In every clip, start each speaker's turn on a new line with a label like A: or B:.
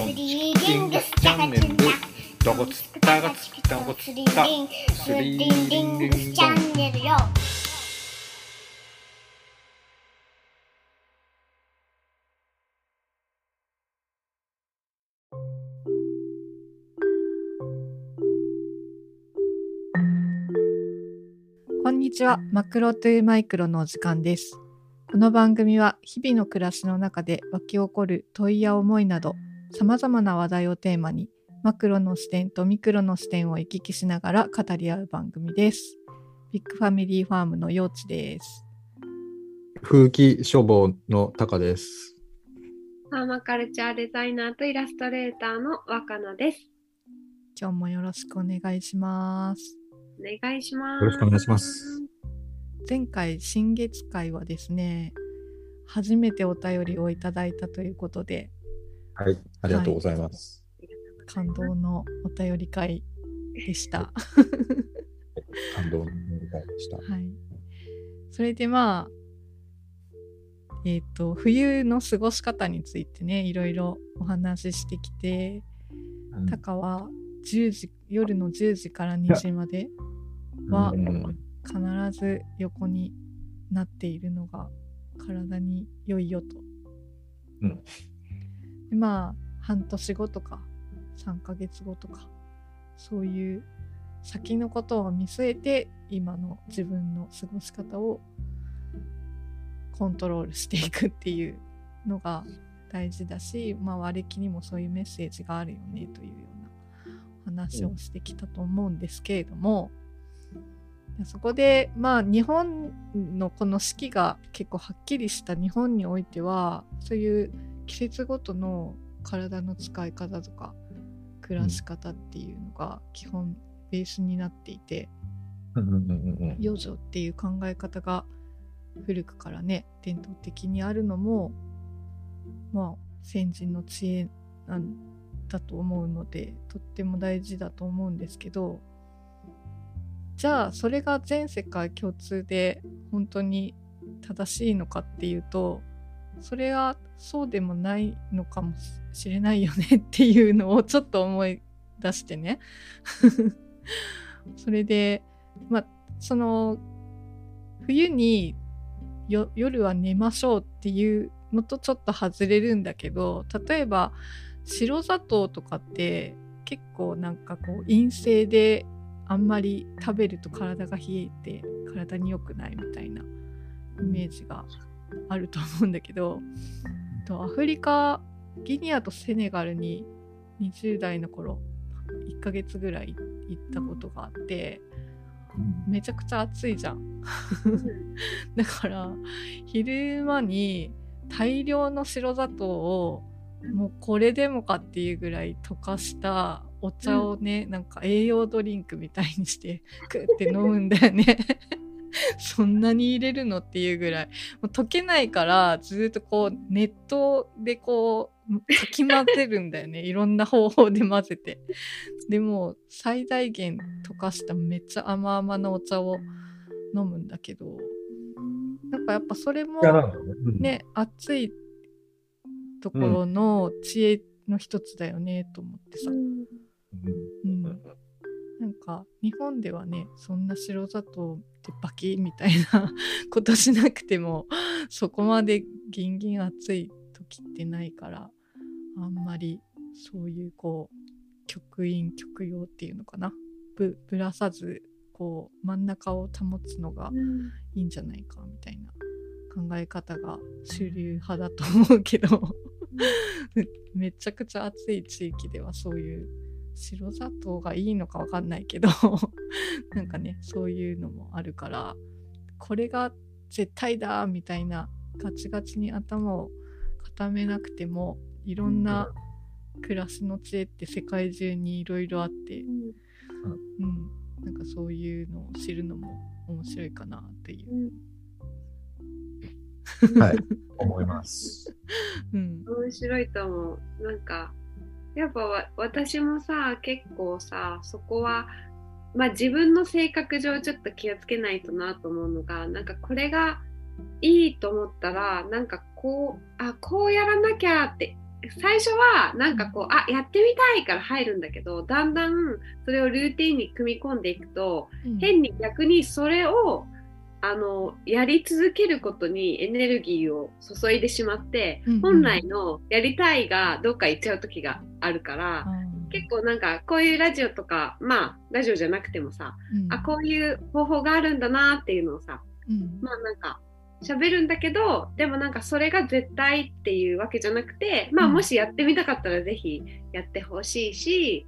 A: ドンチキチンガスチャンネルどこつったがつったこつったスリリングスチャンネルよ
B: こんにちは。マクロトゥーマイクロのお時間です。この番組は日々の暮らしの中で湧き起こる問いや思いなど様々な話題をテーマにマクロの視点とミクロの視点を行き来しながら語り合う番組です。ビッグファミリーファームの幼稚です。
C: 風紀消防のタカです。
D: パーマカルチャーデザイナーとイラストレーターの若菜です。
B: 今日もよろしくお願いします。
D: お願いします。
C: よろしくお願いします。
B: 前回新月会はですね、初めてお便りをいただいたということで、
C: はい、ありがとうございます。
B: 感動のお便り会でした。
C: 感動のお願いでした。
B: はい。それでまあ、えっ、と、冬の過ごし方についてね、いろいろお話ししてきて、
C: うん
B: タカは10時、夜の10時から2時までは
C: うん
B: 必ず横になっているのが体に良いよと。
C: うん
B: でまあ、半年後とか3ヶ月後とか、そういう先のことを見据えて今の自分の過ごし方をコントロールしていくっていうのが大事だし、まあ、割り気にもそういうメッセージがあるよねというような話をしてきたと思うんですけれども、そこでまあ日本のこの四季が結構はっきりした日本においてはそういう季節ごとの体の使い方とか暮らし方っていうのが基本ベースになっていて、養生っていう考え方が古くからね伝統的にあるのもまあ先人の知恵なんだと思うのでとっても大事だと思うんですけどじゃあそれが全世界共通で本当に正しいのかっていうとそれはそうでもないのかもしれないよねっていうのをちょっと思い出してね。それでまあその冬によ夜は寝ましょうっていうのとちょっと外れるんだけど例えば白砂糖とかって結構なんかこう陰性であんまり食べると体が冷えて体に良くないみたいなイメージが。あると思うんだけどとアフリカギニアとセネガルに20代の頃1ヶ月ぐらい行ったことがあってめちゃくちゃ暑いじゃん。だから昼間に大量の白砂糖をもうこれでもかっていうぐらい溶かしたお茶をね、なんか栄養ドリンクみたいにしてクーって飲むんだよね。そんなに入れるのっていうぐらい。もう溶けないからずっとこう熱湯でこうかき混ぜるんだよね。いろんな方法で混ぜて。でも最大限溶かしためっちゃ甘々なお茶を飲むんだけどなんかやっぱそれも
C: ねうん。
B: ね暑いところの知恵の一つだよねと思ってさ、
C: うん。
B: うん、なんか日本ではねそんな白砂糖ってバキみたいな ことしなくてもそこまでギンギン暑い時ってないからあんまりそういうこう極陰極陽っていうのかな。ぶぶらさずこう真ん中を保つのがいいんじゃないかみたいな考え方が主流派だと思うけど めちゃくちゃ暑い地域ではそういう白砂糖がいいのかわかんないけど なんかねそういうのもあるからこれが絶対だみたいなガチガチに頭を固めなくてもいろんな暮らしの知恵って世界中にいろいろあって、うん、なんかそういうのを知るのも面白いかなっていう。
C: はい、思います。
B: うん。
D: 面白いと思う。なんかやっぱわ私もさ結構さそこはまあ自分の性格上ちょっと気をつけないとなと思うのがなんかこれがいいと思ったらなんかこうあこうやらなきゃって最初はなんかこうあやってみたいから入るんだけどだんだんそれをルーティンに組み込んでいくと
B: うん。
D: 変に逆にそれをあのやり続けることにエネルギーを注いでしまって、
B: うんうん。
D: 本来のやりたいがどっか行っちゃう時があるから、
B: あー
D: 結構なんかこういうラジオとかまあラジオじゃなくてもさ、
B: うん。
D: あこういう方法があるんだなっていうのをさ
B: うん。
D: まあなんか喋るんだけどでもなんかそれが絶対っていうわけじゃなくてまあ
B: うん
D: もしやってみたかったらぜひやってほしいし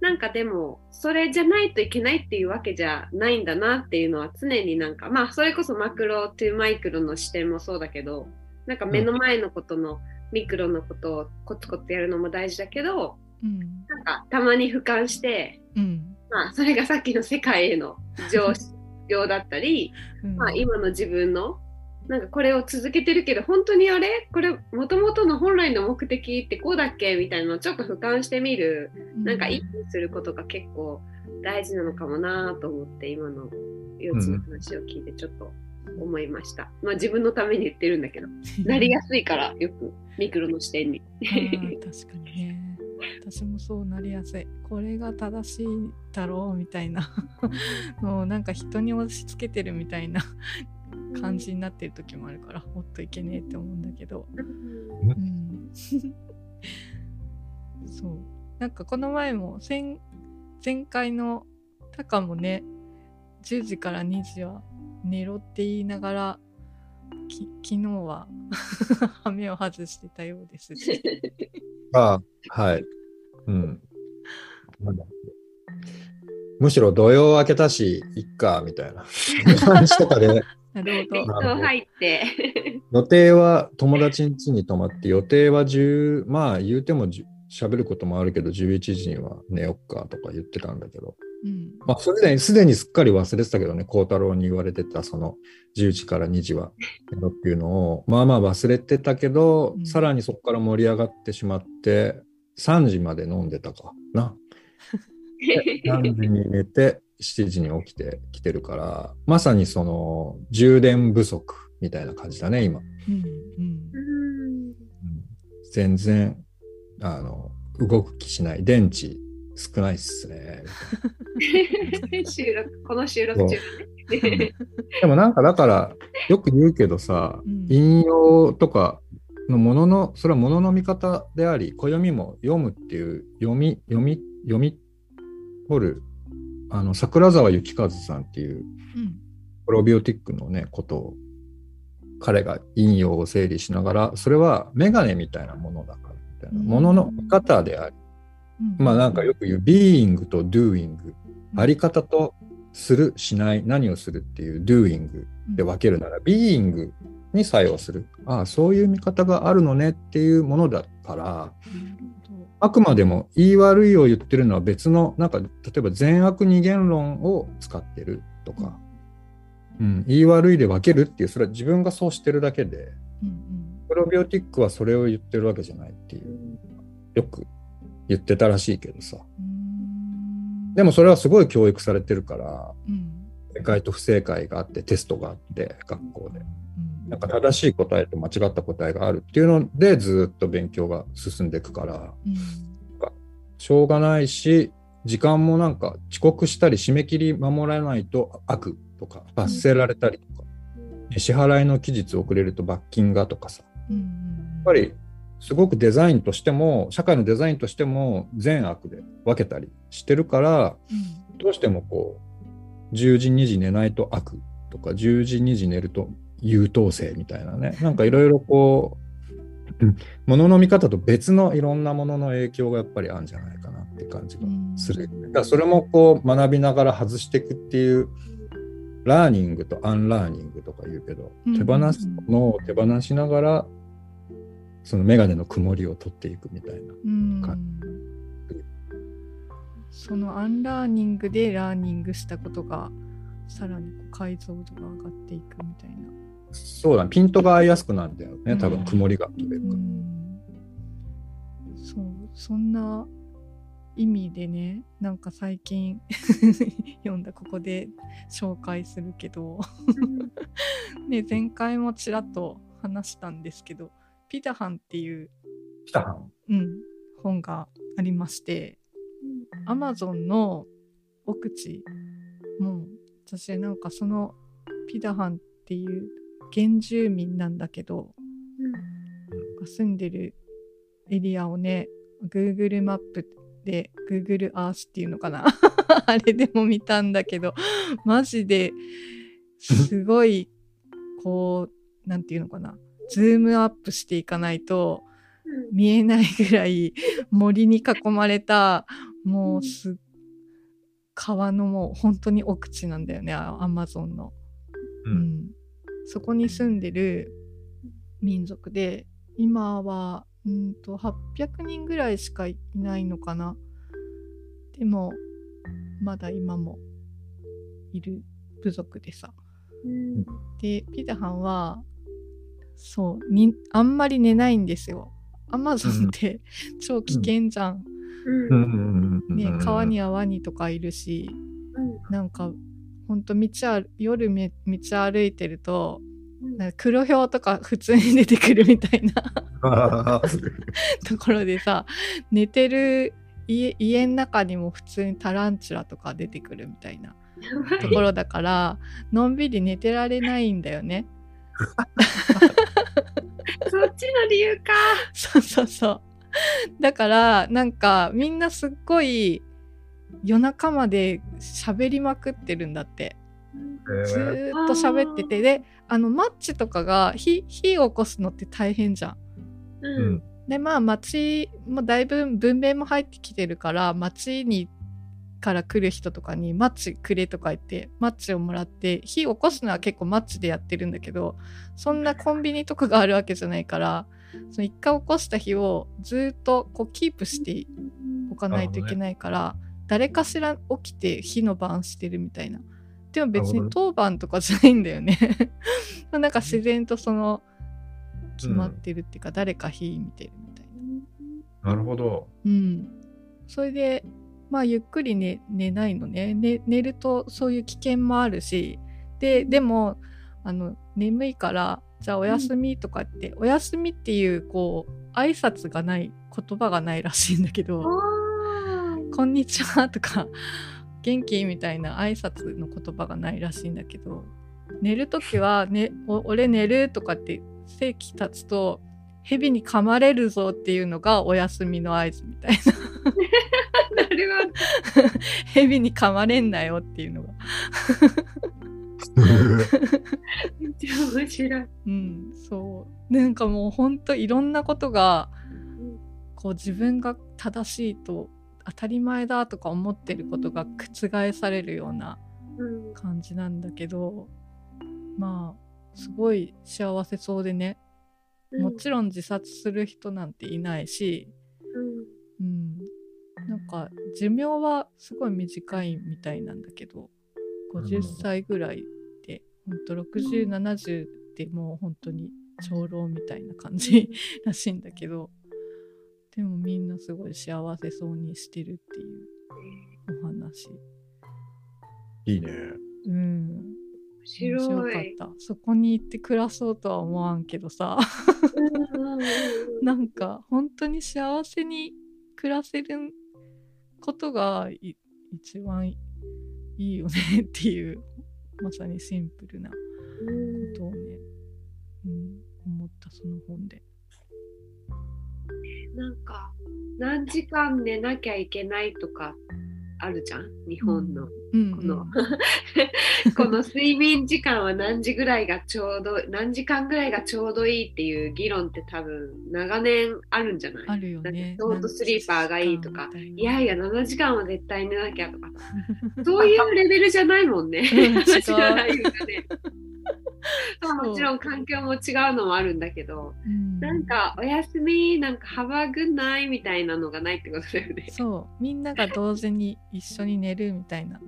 D: なんかでもそれじゃないといけないっていうわけじゃないんだなっていうのは常になんかまあそれこそマクロとマイクロの視点もそうだけどなんか目の前のことのミクロのことをコツコツやるのも大事だけど
B: うん
D: なんかたまに俯瞰して
B: うん。
D: まあそれがさっきの世界への上上だったり
B: うん。
D: まあ、今の自分のなんかこれを続けてるけど本当にあれ？これもともとの本来の目的ってこうだっけ？みたいなのをちょっと俯瞰してみるなんか意識することが結構大事なのかもなと思って今の幼稚の話を聞いてちょっと思いました、まあ自分のために言ってるんだけど。なりやすいからよくミクロの視点に。
B: 確かにね私もそうなりやすい。これが正しいだろうみたいな。もうなんか人に押し付けてるみたいな感じになってる時もあるからもっといけねえって思うんだけど。うん。そう。なんかこの前も前前回のタカもね10時から2時は寝ろって言いながらき昨日は 羽目を外してたようですし
C: あはい。うん。むしろ土曜明けたし、いっか、みたいな感じとかで、
B: なるほど。
D: ド入って
C: 予定は友達ん家に泊まって、予定は10、まあ言うても10喋ることもあるけど、11時には寝よっかとか言ってたんだけど、
B: うん。
C: まあ、すでに、すでにすっかり忘れてたけどね、孝太郎に言われてた、その、10時から2時は、っていうのを、まあまあ忘れてたけど、
B: うん
C: さらにそこから盛り上がってしまって、3時まで飲んでたかな。3時に寝て、7時に起きてきてるから、まさにその、充電不足みたいな感じだね、今。
B: うん。うん。
C: うん全然、あの、動く気しない。電池少ないっすね。
D: 収録この収録中。
C: でもなんかだからよく言うけどさ、
B: うん
C: 引用とかのもののそれはものの見方であり暦も読むっていう読み読み読み取るあの桜沢幸和さんっていう
B: うん。
C: プロビオティックのねことを彼が引用を整理しながらそれはメガネみたいなものだからみたいな
B: うん
C: ものの見方であり、
B: うん。
C: まあなんかよく言う being と doing あり方とするしない何をするっていう doing で分けるなら、ビーイングに作用する。ああ、そういう見方があるのねっていうものだから、あくまでも言い悪いを言ってるのは別の、なんか、例えば善悪二元論を使ってるとか、うん、言い悪いで分けるっていう、それは自分がそうしてるだけで。プロビオティックはそれを言ってるわけじゃないっていう、よく言ってたらしいけどさ。
B: うん。
C: でもそれはすごい教育されてるから、
B: うん。
C: 正解と不正解があって、テストがあって、学校で。
B: うん。
C: なんか正しい答えと間違った答えがあるっていうのでずっと勉強が進んでいくから
B: うん。
C: しょうがないし時間もなんか遅刻したり締め切り守らないと悪とか罰せられたりとか、支払いの期日遅れると罰金がとかさ。やっぱりすごくデザインとしても社会のデザインとしても善悪で分けたりしてるから
B: うん。
C: どうしてもこう10時2時寝ないと悪とか10時2時寝ると優等生みたいなねなんかいろいろこううんものの見方と別のいろんなものの影響がやっぱりあるんじゃないかなって感じがする。だからそれもこう学びながら外していくっていうラーニングとアンラーニングとか言うけど
B: うん
C: 手放すものを手放しながらその眼鏡の曇りを取っていくみたいな。
B: うん。
C: か
B: そのアンラーニングでラーニングしたことがさらにこう解像度が上がっていくみたいな。
C: そうだ、ピントが合いやすくなるんだよね、多分
B: うん
C: 曇りが取れるから。
B: うん。そう。そんな意味でねなんか最近 読んだここで紹介するけど。ね前回もちらっと話したんですけどピダハンっていう
C: 来たは
B: うん、本がありまして、アマゾンの奥地もう私なんかそのピダハンっていう原住民なんだけどが住んでるエリアをね Google マップで Google Earth っていうのかな？あれでも見たんだけどマジですごいこうなんていうのかな？ズームアップしていかないと見えないぐらい 森に囲まれたもうす川のもう本当に奥地なんだよねアマゾンの、
C: う
B: うん。ん、そこに住んでる民族で今はうんと800人ぐらいしかいないのかな。でもまだ今もいる部族でさ。
D: うん。
B: でピダハンはそうにあんまり寝ないんですよ。アマゾンって超危険じゃん、
D: うん。うん。
B: ね、川にはワニとかいるしなんかほんと道あ夜め道歩いてるとなんか黒ひょうとか普通に出てくるみたいな ところでさ寝てる家家の中にも普通にタランチュラとか出てくるみたいなところだからのんびり寝てられないんだよね。
D: そっちの理由か。
B: そうそうそう。だからなんかみんなすっごい夜中まで喋りまくってるんだって。ずーっと喋っててであのマッチとかが火火を起こすのって大変じゃん。
D: う
C: うんん。
B: でまあ町もだいぶ文明も入ってきてるから町にから来る人とかにマッチくれとか言ってマッチをもらって火起こすのは結構マッチでやってるんだけどそんなコンビニとかがあるわけじゃないからその一回起こした火をずっとこうキープしておかないといけないから、誰かしら起きて火の番してるみたいな。でも別に当番とかじゃないんだよね。なんか自然とその決まってるっていうか、誰か火見てるみたいな。
C: なるほど。
B: うん。それで、まあゆっくり寝寝ないのねね。寝るとそういう危険もあるし、で、でも、あの、眠いから、じゃあおやすみとかって、おやすみっていう、こう、挨拶がない、言葉がないらしいんだけど、こんにちはとか、元気みたいな挨拶の言葉がないらしいんだけど、寝るときは、ね、お俺寝るとかって、正規立つと、蛇に噛まれるぞっていうのがお休みの合図みたいな。
D: なるほど。
B: 蛇に噛まれんなよっていうのが。
D: めっちゃ面白い。
B: うん、そう。なんかもうほんといろんなことが、こう自分が正しいと当たり前だとか思ってることが覆されるような
D: うん
B: 感じなんだけど、まあ、すごい幸せそうでね、もちろん自殺する人なんていないし、うん、なんか寿命はすごい短いみたいなんだけど50歳ぐらいで、ほんと6070でもう本当に長老みたいな感じらしいんだけどでもみんなすごい幸せそうにしてるっていうお話。
C: いいね。
B: うん
D: 面
B: 面
D: 白
B: 白かっ
D: い。
B: たそこに行って暮らそうとは思わんけどさ なんか本当に幸せに暮らせることがい一番いいよねっていうまさにシンプルなこ
D: うん
B: とをね、うん、思ったその本で。
D: なんか何時間寝なきゃいけないとかあるじゃん？日本の、
B: うん。うん
D: この。この睡眠時間は何時ぐらいがちょうど何時間ぐらいがちょうどいいっていう議論って多分長年あるんじゃない？
B: あるよね。
D: ートスリーパーがいいとか。いやいや7時間は絶対寝なきゃとか。そういうレベルじゃないもんね。
B: うん違う。
D: ね もちろん環境も違うのもあるんだけど
B: うん。
D: なんかおやすみなんか幅ぐないみたいなのがないってことだよね。
B: そう。みんなが同時に一緒に寝るみたいな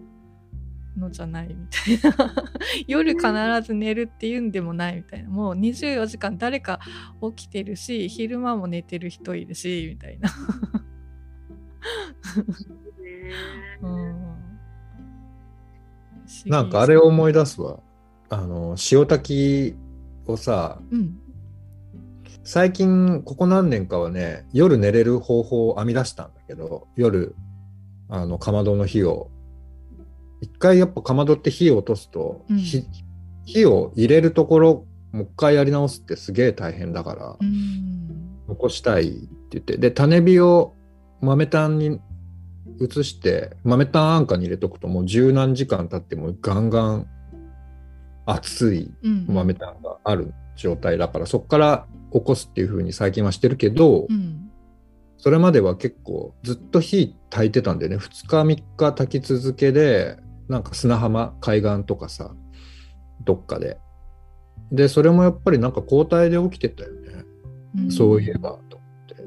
B: のじゃないみたいな。夜必ず寝るっていうんでもないみたいな。もう24時間誰か起きてるし昼間も寝てる人いるしみたいな、うん、
C: なんかあれを思い出すわ。あの、塩炊きをさ、
B: うん。
C: 最近ここ何年かはね夜寝れる方法を編み出したんだけど夜あのかまどの火を。一回やっぱかまどって火を落とすと、
B: うん。
C: 火火を入れるところもう一回やり直すってすげえ大変だから、
B: うん。
C: 残したいって言って。で種火を豆炭に移して豆炭安価に入れとくともう十何時間経ってもガンガン熱い
B: うん
C: 豆炭がある状態だから、そこから起こすっていう風に最近はしてるけど、
B: うん。
C: それまでは結構ずっと火焚いてたんでね。2日3日焚き続けでなんか砂浜海岸とかさどっかで。でそれもやっぱりなんか交代で起きてたよね、
B: うん。
C: そういえばと思って。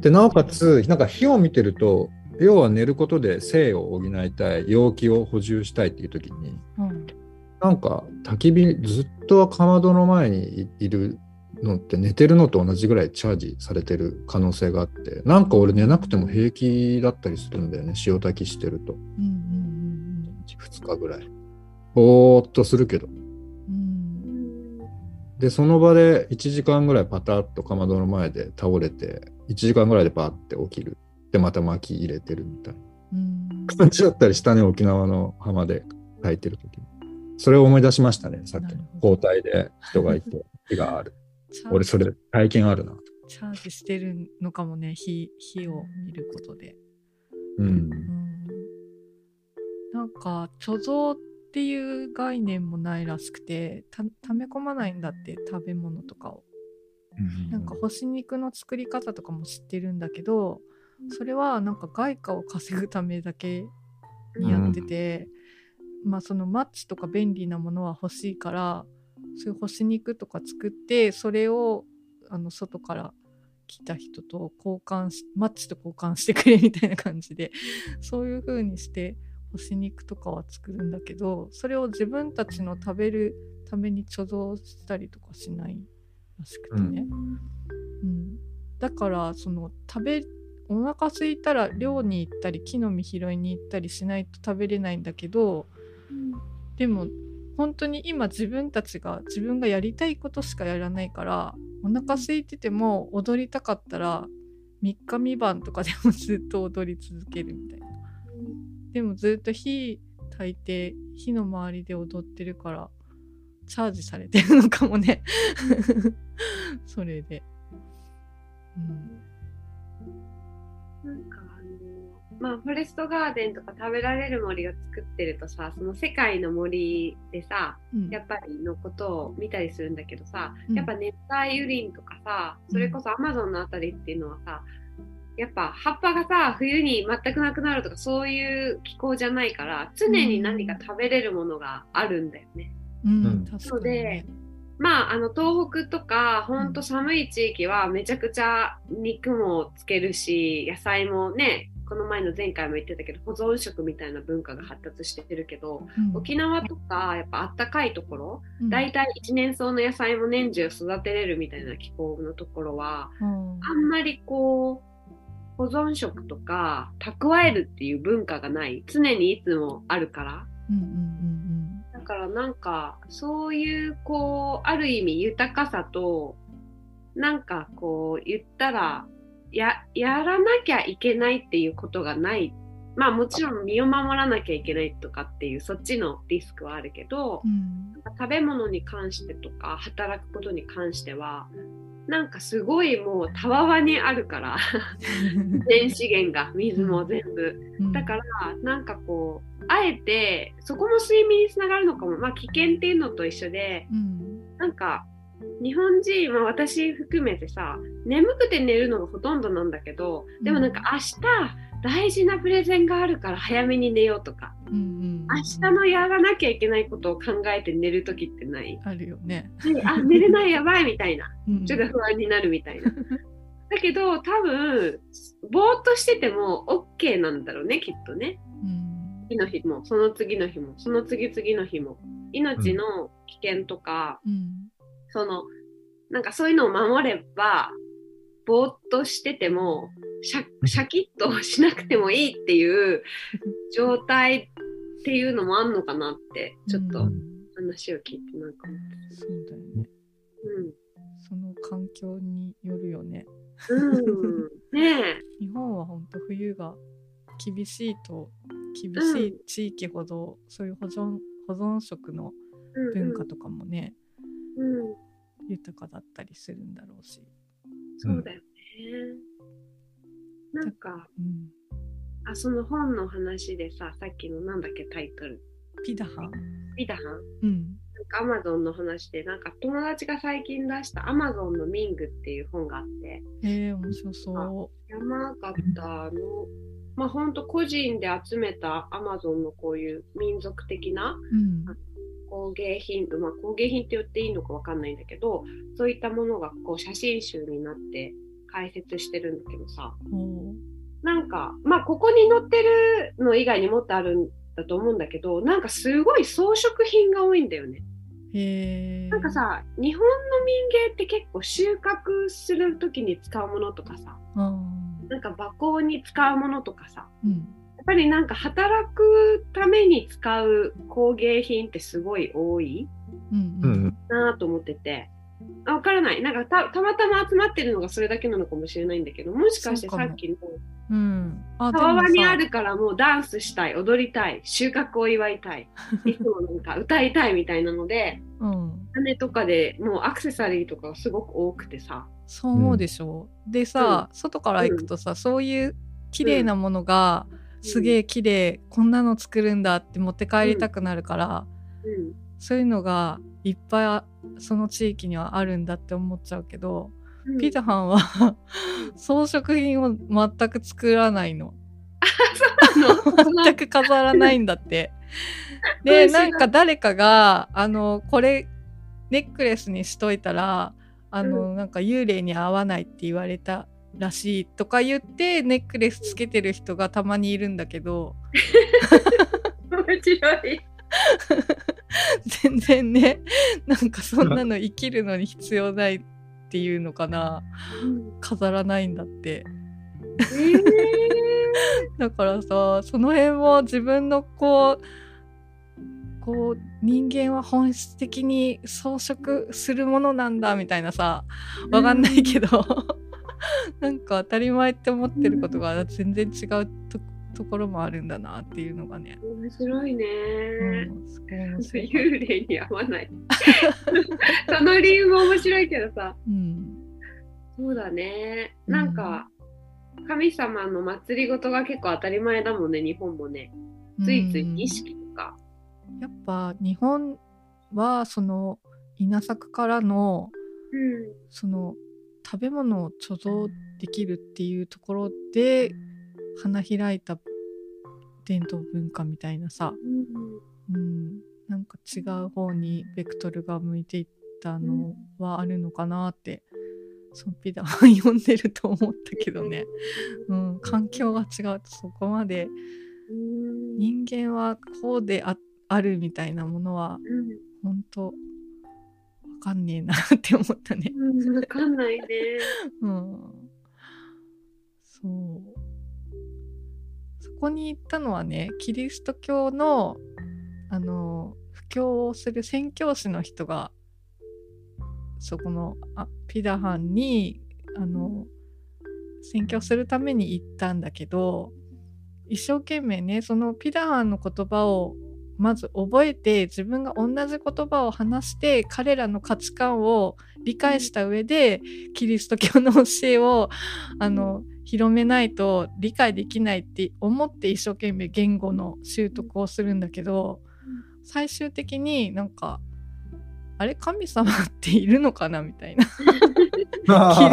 C: でなおかつなんか火を見てると要は寝ることで性を補いたい陽気を補充したいっていう時に
B: うん
C: なんか焚き火ずっとかまどの前にいいるのって寝てるのと同じぐらいチャージされてる可能性があってなんか俺寝なくても平気だったりするんだよね。塩焚きしてると。
B: うんうん
C: 2日ぐらい。ぼーっとするけど。
B: うん。うん
C: でその場で1時間ぐらいパタッとかまどの前で倒れて1時間ぐらいでパーって起きる。でまた薪入れてるみたいな。
B: うん。
C: 感じだったりしたね沖縄の浜で炊いてる時にそれを思い出しましたねさっきの。交代で人がいて 火がある。俺それ体験あるな。
B: チャージしてるのかもね火火を見ることで。
C: うん。
B: うん。なんか貯蔵っていう概念もないらしくてた溜め込まないんだって食べ物とかを。なんか干し肉の作り方とかも知ってるんだけどそれはなんか外貨を稼ぐためだけにやってて、まあそのマッチとか便利なものは欲しいからそういう干し肉とか作ってそれをあの外から来た人と交換しマッチと交換してくれみたいな感じでそういう風にして干し肉とかは作るんだけどそれを自分たちの食べるために貯蔵したりとかしないらしくてね、うん。だからその食べお腹空いたら漁に行ったり木の実拾いに行ったりしないと食べれないんだけどでも本当に今自分たちが自分がやりたいことしかやらないからお腹空いてても踊りたかったら3日3晩とかでもずっと踊り続けるみたいな。でもずっと火焚いて火の周りで踊ってるからチャージされてるのかもね。それで。うん。
D: なんかまあフォレストガーデンとか食べられる森を作ってるとさその世界の森でさ
B: うん。
D: やっぱりのことを見たりするんだけどさ、
B: うん。
D: やっぱ熱帯雨林とかさそれこそアマゾンのあたりっていうのはさやっぱ葉っぱがさ冬に全くなくなるとかそういう気候じゃないから常に何か食べれるものがあるんだよね。
B: うん。
C: うん。
B: 確かにね。
D: まあ、あの東北とかほんと寒い地域はめちゃくちゃ肉もつけるし野菜もねこの前の前回も言ってたけど保存食みたいな文化が発達してるけど
B: うん。
D: 沖縄とかやっぱあったかいところ
B: うん。
D: 大体一年草の野菜も年中育てれるみたいな気候のところは
B: うん。
D: あんまりこう保存食とか蓄えるっていう文化がない。常にいつもあるから。
B: うんうん
D: だからなんかそういうこうある意味豊かさとなんかこう言ったらややらなきゃいけないっていうことがない。まあもちろん身を守らなきゃいけないとかっていうそっちのリスクはあるけど
B: うん。うん
D: 食べ物に関してとか働くことに関してはなんかすごいもうたわわにあるから 全資源が水も全部。
B: うん。
D: だからなんかこうあえてそこも睡眠につながるのかも。まあ危険っていうのと一緒で
B: うん。
D: なんか日本人、まあ、私含めてさ眠くて寝るのがほとんどなんだけどでもなんか明日大事なプレゼンがあるから早めに寝ようとか
B: うんうん
D: 明日のやらなきゃいけないことを考えて寝る時ってない。
B: あるよね。
D: であ寝れないやばいみたいな。
B: うん。
D: ちょっと不安になるみたいな。だけど多分ぼーっとしてても OK なんだろうねきっとね。
B: うん。
D: 次の日もその次の日もその次々の日も。命の危険とか、
B: うん。
D: そのなんかそういうのを守ればぼーっとしててもシャシャキッとしなくてもいいっていう状態っていうのもあんのかなってちょっと
B: うん
D: 話を聞いてなんか思って、
B: そうだよね。
D: うん
B: その環境によるよね。
D: うん。ねえ。
B: 日本は本当冬が厳しいと厳しい地域ほど、そういう保存保存食の文化とかもね、
D: うんうん。
B: 豊かだったりするんだろうし。
D: そうだよね。なんか、
B: うん、
D: あ、その本の話でさ、さっきのなんだっけタイトル。
B: ピダハン。
D: ビダハン？
B: うん。
D: なんかアマゾンの話で、なんか友達が最近出したアマゾンのミングっていう本があって、
B: ええ面白そ
D: 山形の、まあほんと個人で集めたアマゾンのこういう民族的な
B: う。うん。
D: 工芸品、まあ工芸品って言っていいのかわかんないんだけど、そういったものがこう写真集になって解説してるんだけどさ、
B: おー
D: なんか、まあここに載ってるの以外にもっとあるんだと思うんだけど、なんかすごい装飾品が多いんだよね。なんか、さ、日本の民芸って結構収穫するときに使うものとかさ、
B: あ
D: なんか馬行に使うものとかさ、
B: ーうん。
D: やっぱりなんか働くために使う工芸品ってすごい多い
B: うん
C: う
B: うん。
C: ん。
D: なと思ってて、あわからない。なんかたたまたま集まってるのがそれだけなのかもしれないんだけど、もしかしてさっきの
B: うん。あ、
D: 川場にあ
B: る。
D: るからもうダンスしたい、踊りたい、収穫を祝いたい、いつもなんか歌いたいみたいなので、
B: うん。
D: 羽とかでもうアクセサリーとかがすごく多くてさ、
B: そう思うでしょう。でさ、外から行くとさ、そういう綺麗なものが、すげえ綺麗、こんなの作るんだって持って帰りたくなるから、
D: うん、
B: そういうのがいっぱいその地域にはあるんだって思っちゃうけど、
D: うん。
B: ピザハンは装飾品を全く作らないの。全く飾らないんだって。で、な。いんか誰かが、あの、これ、ネックレスにしといたら、あの、なんか幽霊に合わないって言われたらしいとか言って、ネックレスつけてる人がたまにいるんだけど、
D: 面白い。
B: 全然ね、なんかそんなの生きるのに必要ないっていうのかな。飾らないんだって。
D: えー
B: だからさその辺も自分のこうこう人間は本質的に装飾するものなんだみたいなさわかんないけど、なんか当たり前って思ってることが全然違うとところもあるんだなっていうのがね、
D: 面白いね、
B: うん。
D: 幽霊に合わない。その理由も面白いけどさ。
B: うん
D: そうだね。なんか、神様の祭りごとが結構当たり前だもんね、日本もね。ついつい儀式とか。
B: やっぱ日本はその稲作からの
D: うん。
B: その食べ物を貯蔵できるっていうところで花開いた伝統文化みたいなさ、うん、なんか違う方にベクトルが向いていったのはあるのかなって、ソンピダー読んでると思ったけどね、うん、環境が違うとそこまで。
D: うん。
B: 人間はこうでああるみたいなものは
D: うん。
B: 本当わかんねえなって思ったね。
D: うん。わかんないね。
B: うん、そうそこに行ったのはねキリスト教のあの布教をする宣教師の人がそこのあピダハンにあの宣教するために行ったんだけど一生懸命ねそのピダハンの言葉をまず覚えて自分が同じ言葉を話して彼らの価値観を理解した上でキリスト教の教えをあの広めないと理解できないって思って一生懸命言語の習得をするんだけど最終的になんかあれ神様っているのかなみたいな。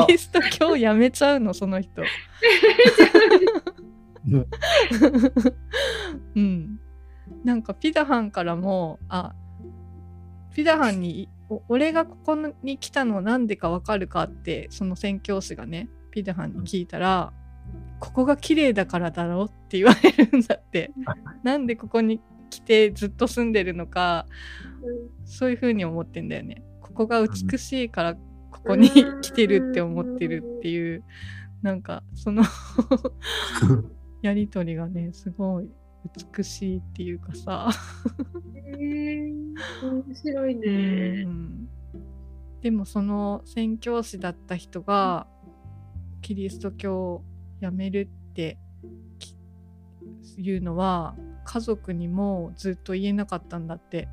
B: キリスト教やめちゃうのその人。うん、なんかピダハンからもあピダハンにお俺がここに来たのなんでかわかるかってその宣教師がねピダハンに聞いたら、ここが綺麗だからだろって言われるんだって。なんでここに来てずっと住んでるのかそういう風に思ってんだよね。ここが美しいからここに来てるって思ってるっていうなんかその やりとりがねすごい美しいっていうかさ、
D: えー面白いね。
B: うんでもその宣教師だった人がキリスト教をやめるってきいうのは家族にもずっと言えなかったんだって。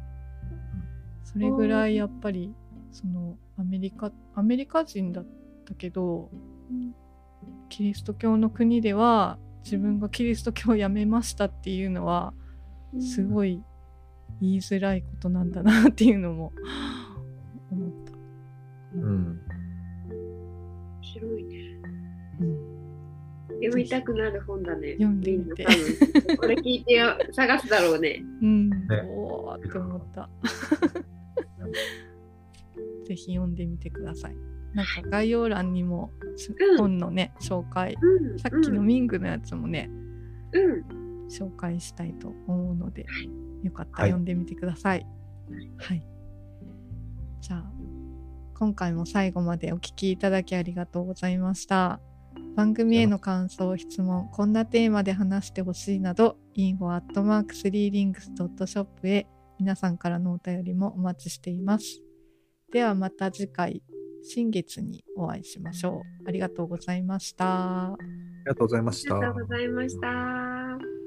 B: それぐらいやっぱりそのアメリカアメリカ人だったけどキリスト教の国では自分がキリスト教をやめましたっていうのはすごい言いづらいことなんだなっていうのも思った。
C: うん。
D: 面白いね。
B: うん
D: 読みたくなる本だね。
B: 読んでみて
D: これ聞いてよ探すだろうね。
B: うん、
C: ね
B: おーって思った。ぜひ読んでみてください。なんか概要欄にもし
D: うん
B: 本のね紹介
D: うん、
B: さっきの
D: うん
B: ミングのやつもね、
D: うん、
B: 紹介したいと思うので、よかったら
C: はい
B: 読んでみてください。はい。じゃあ、今回も最後までお聞きいただきありがとうございました。番組への感想、質問、こんなテーマで話してほしいなど、info.3links.shop へ皆さんからのお便りもお待ちしています。ではまた次回、新月にお会いしましょう。ありがとうございました。
C: ありがとうございました
D: ありがとう。ございました。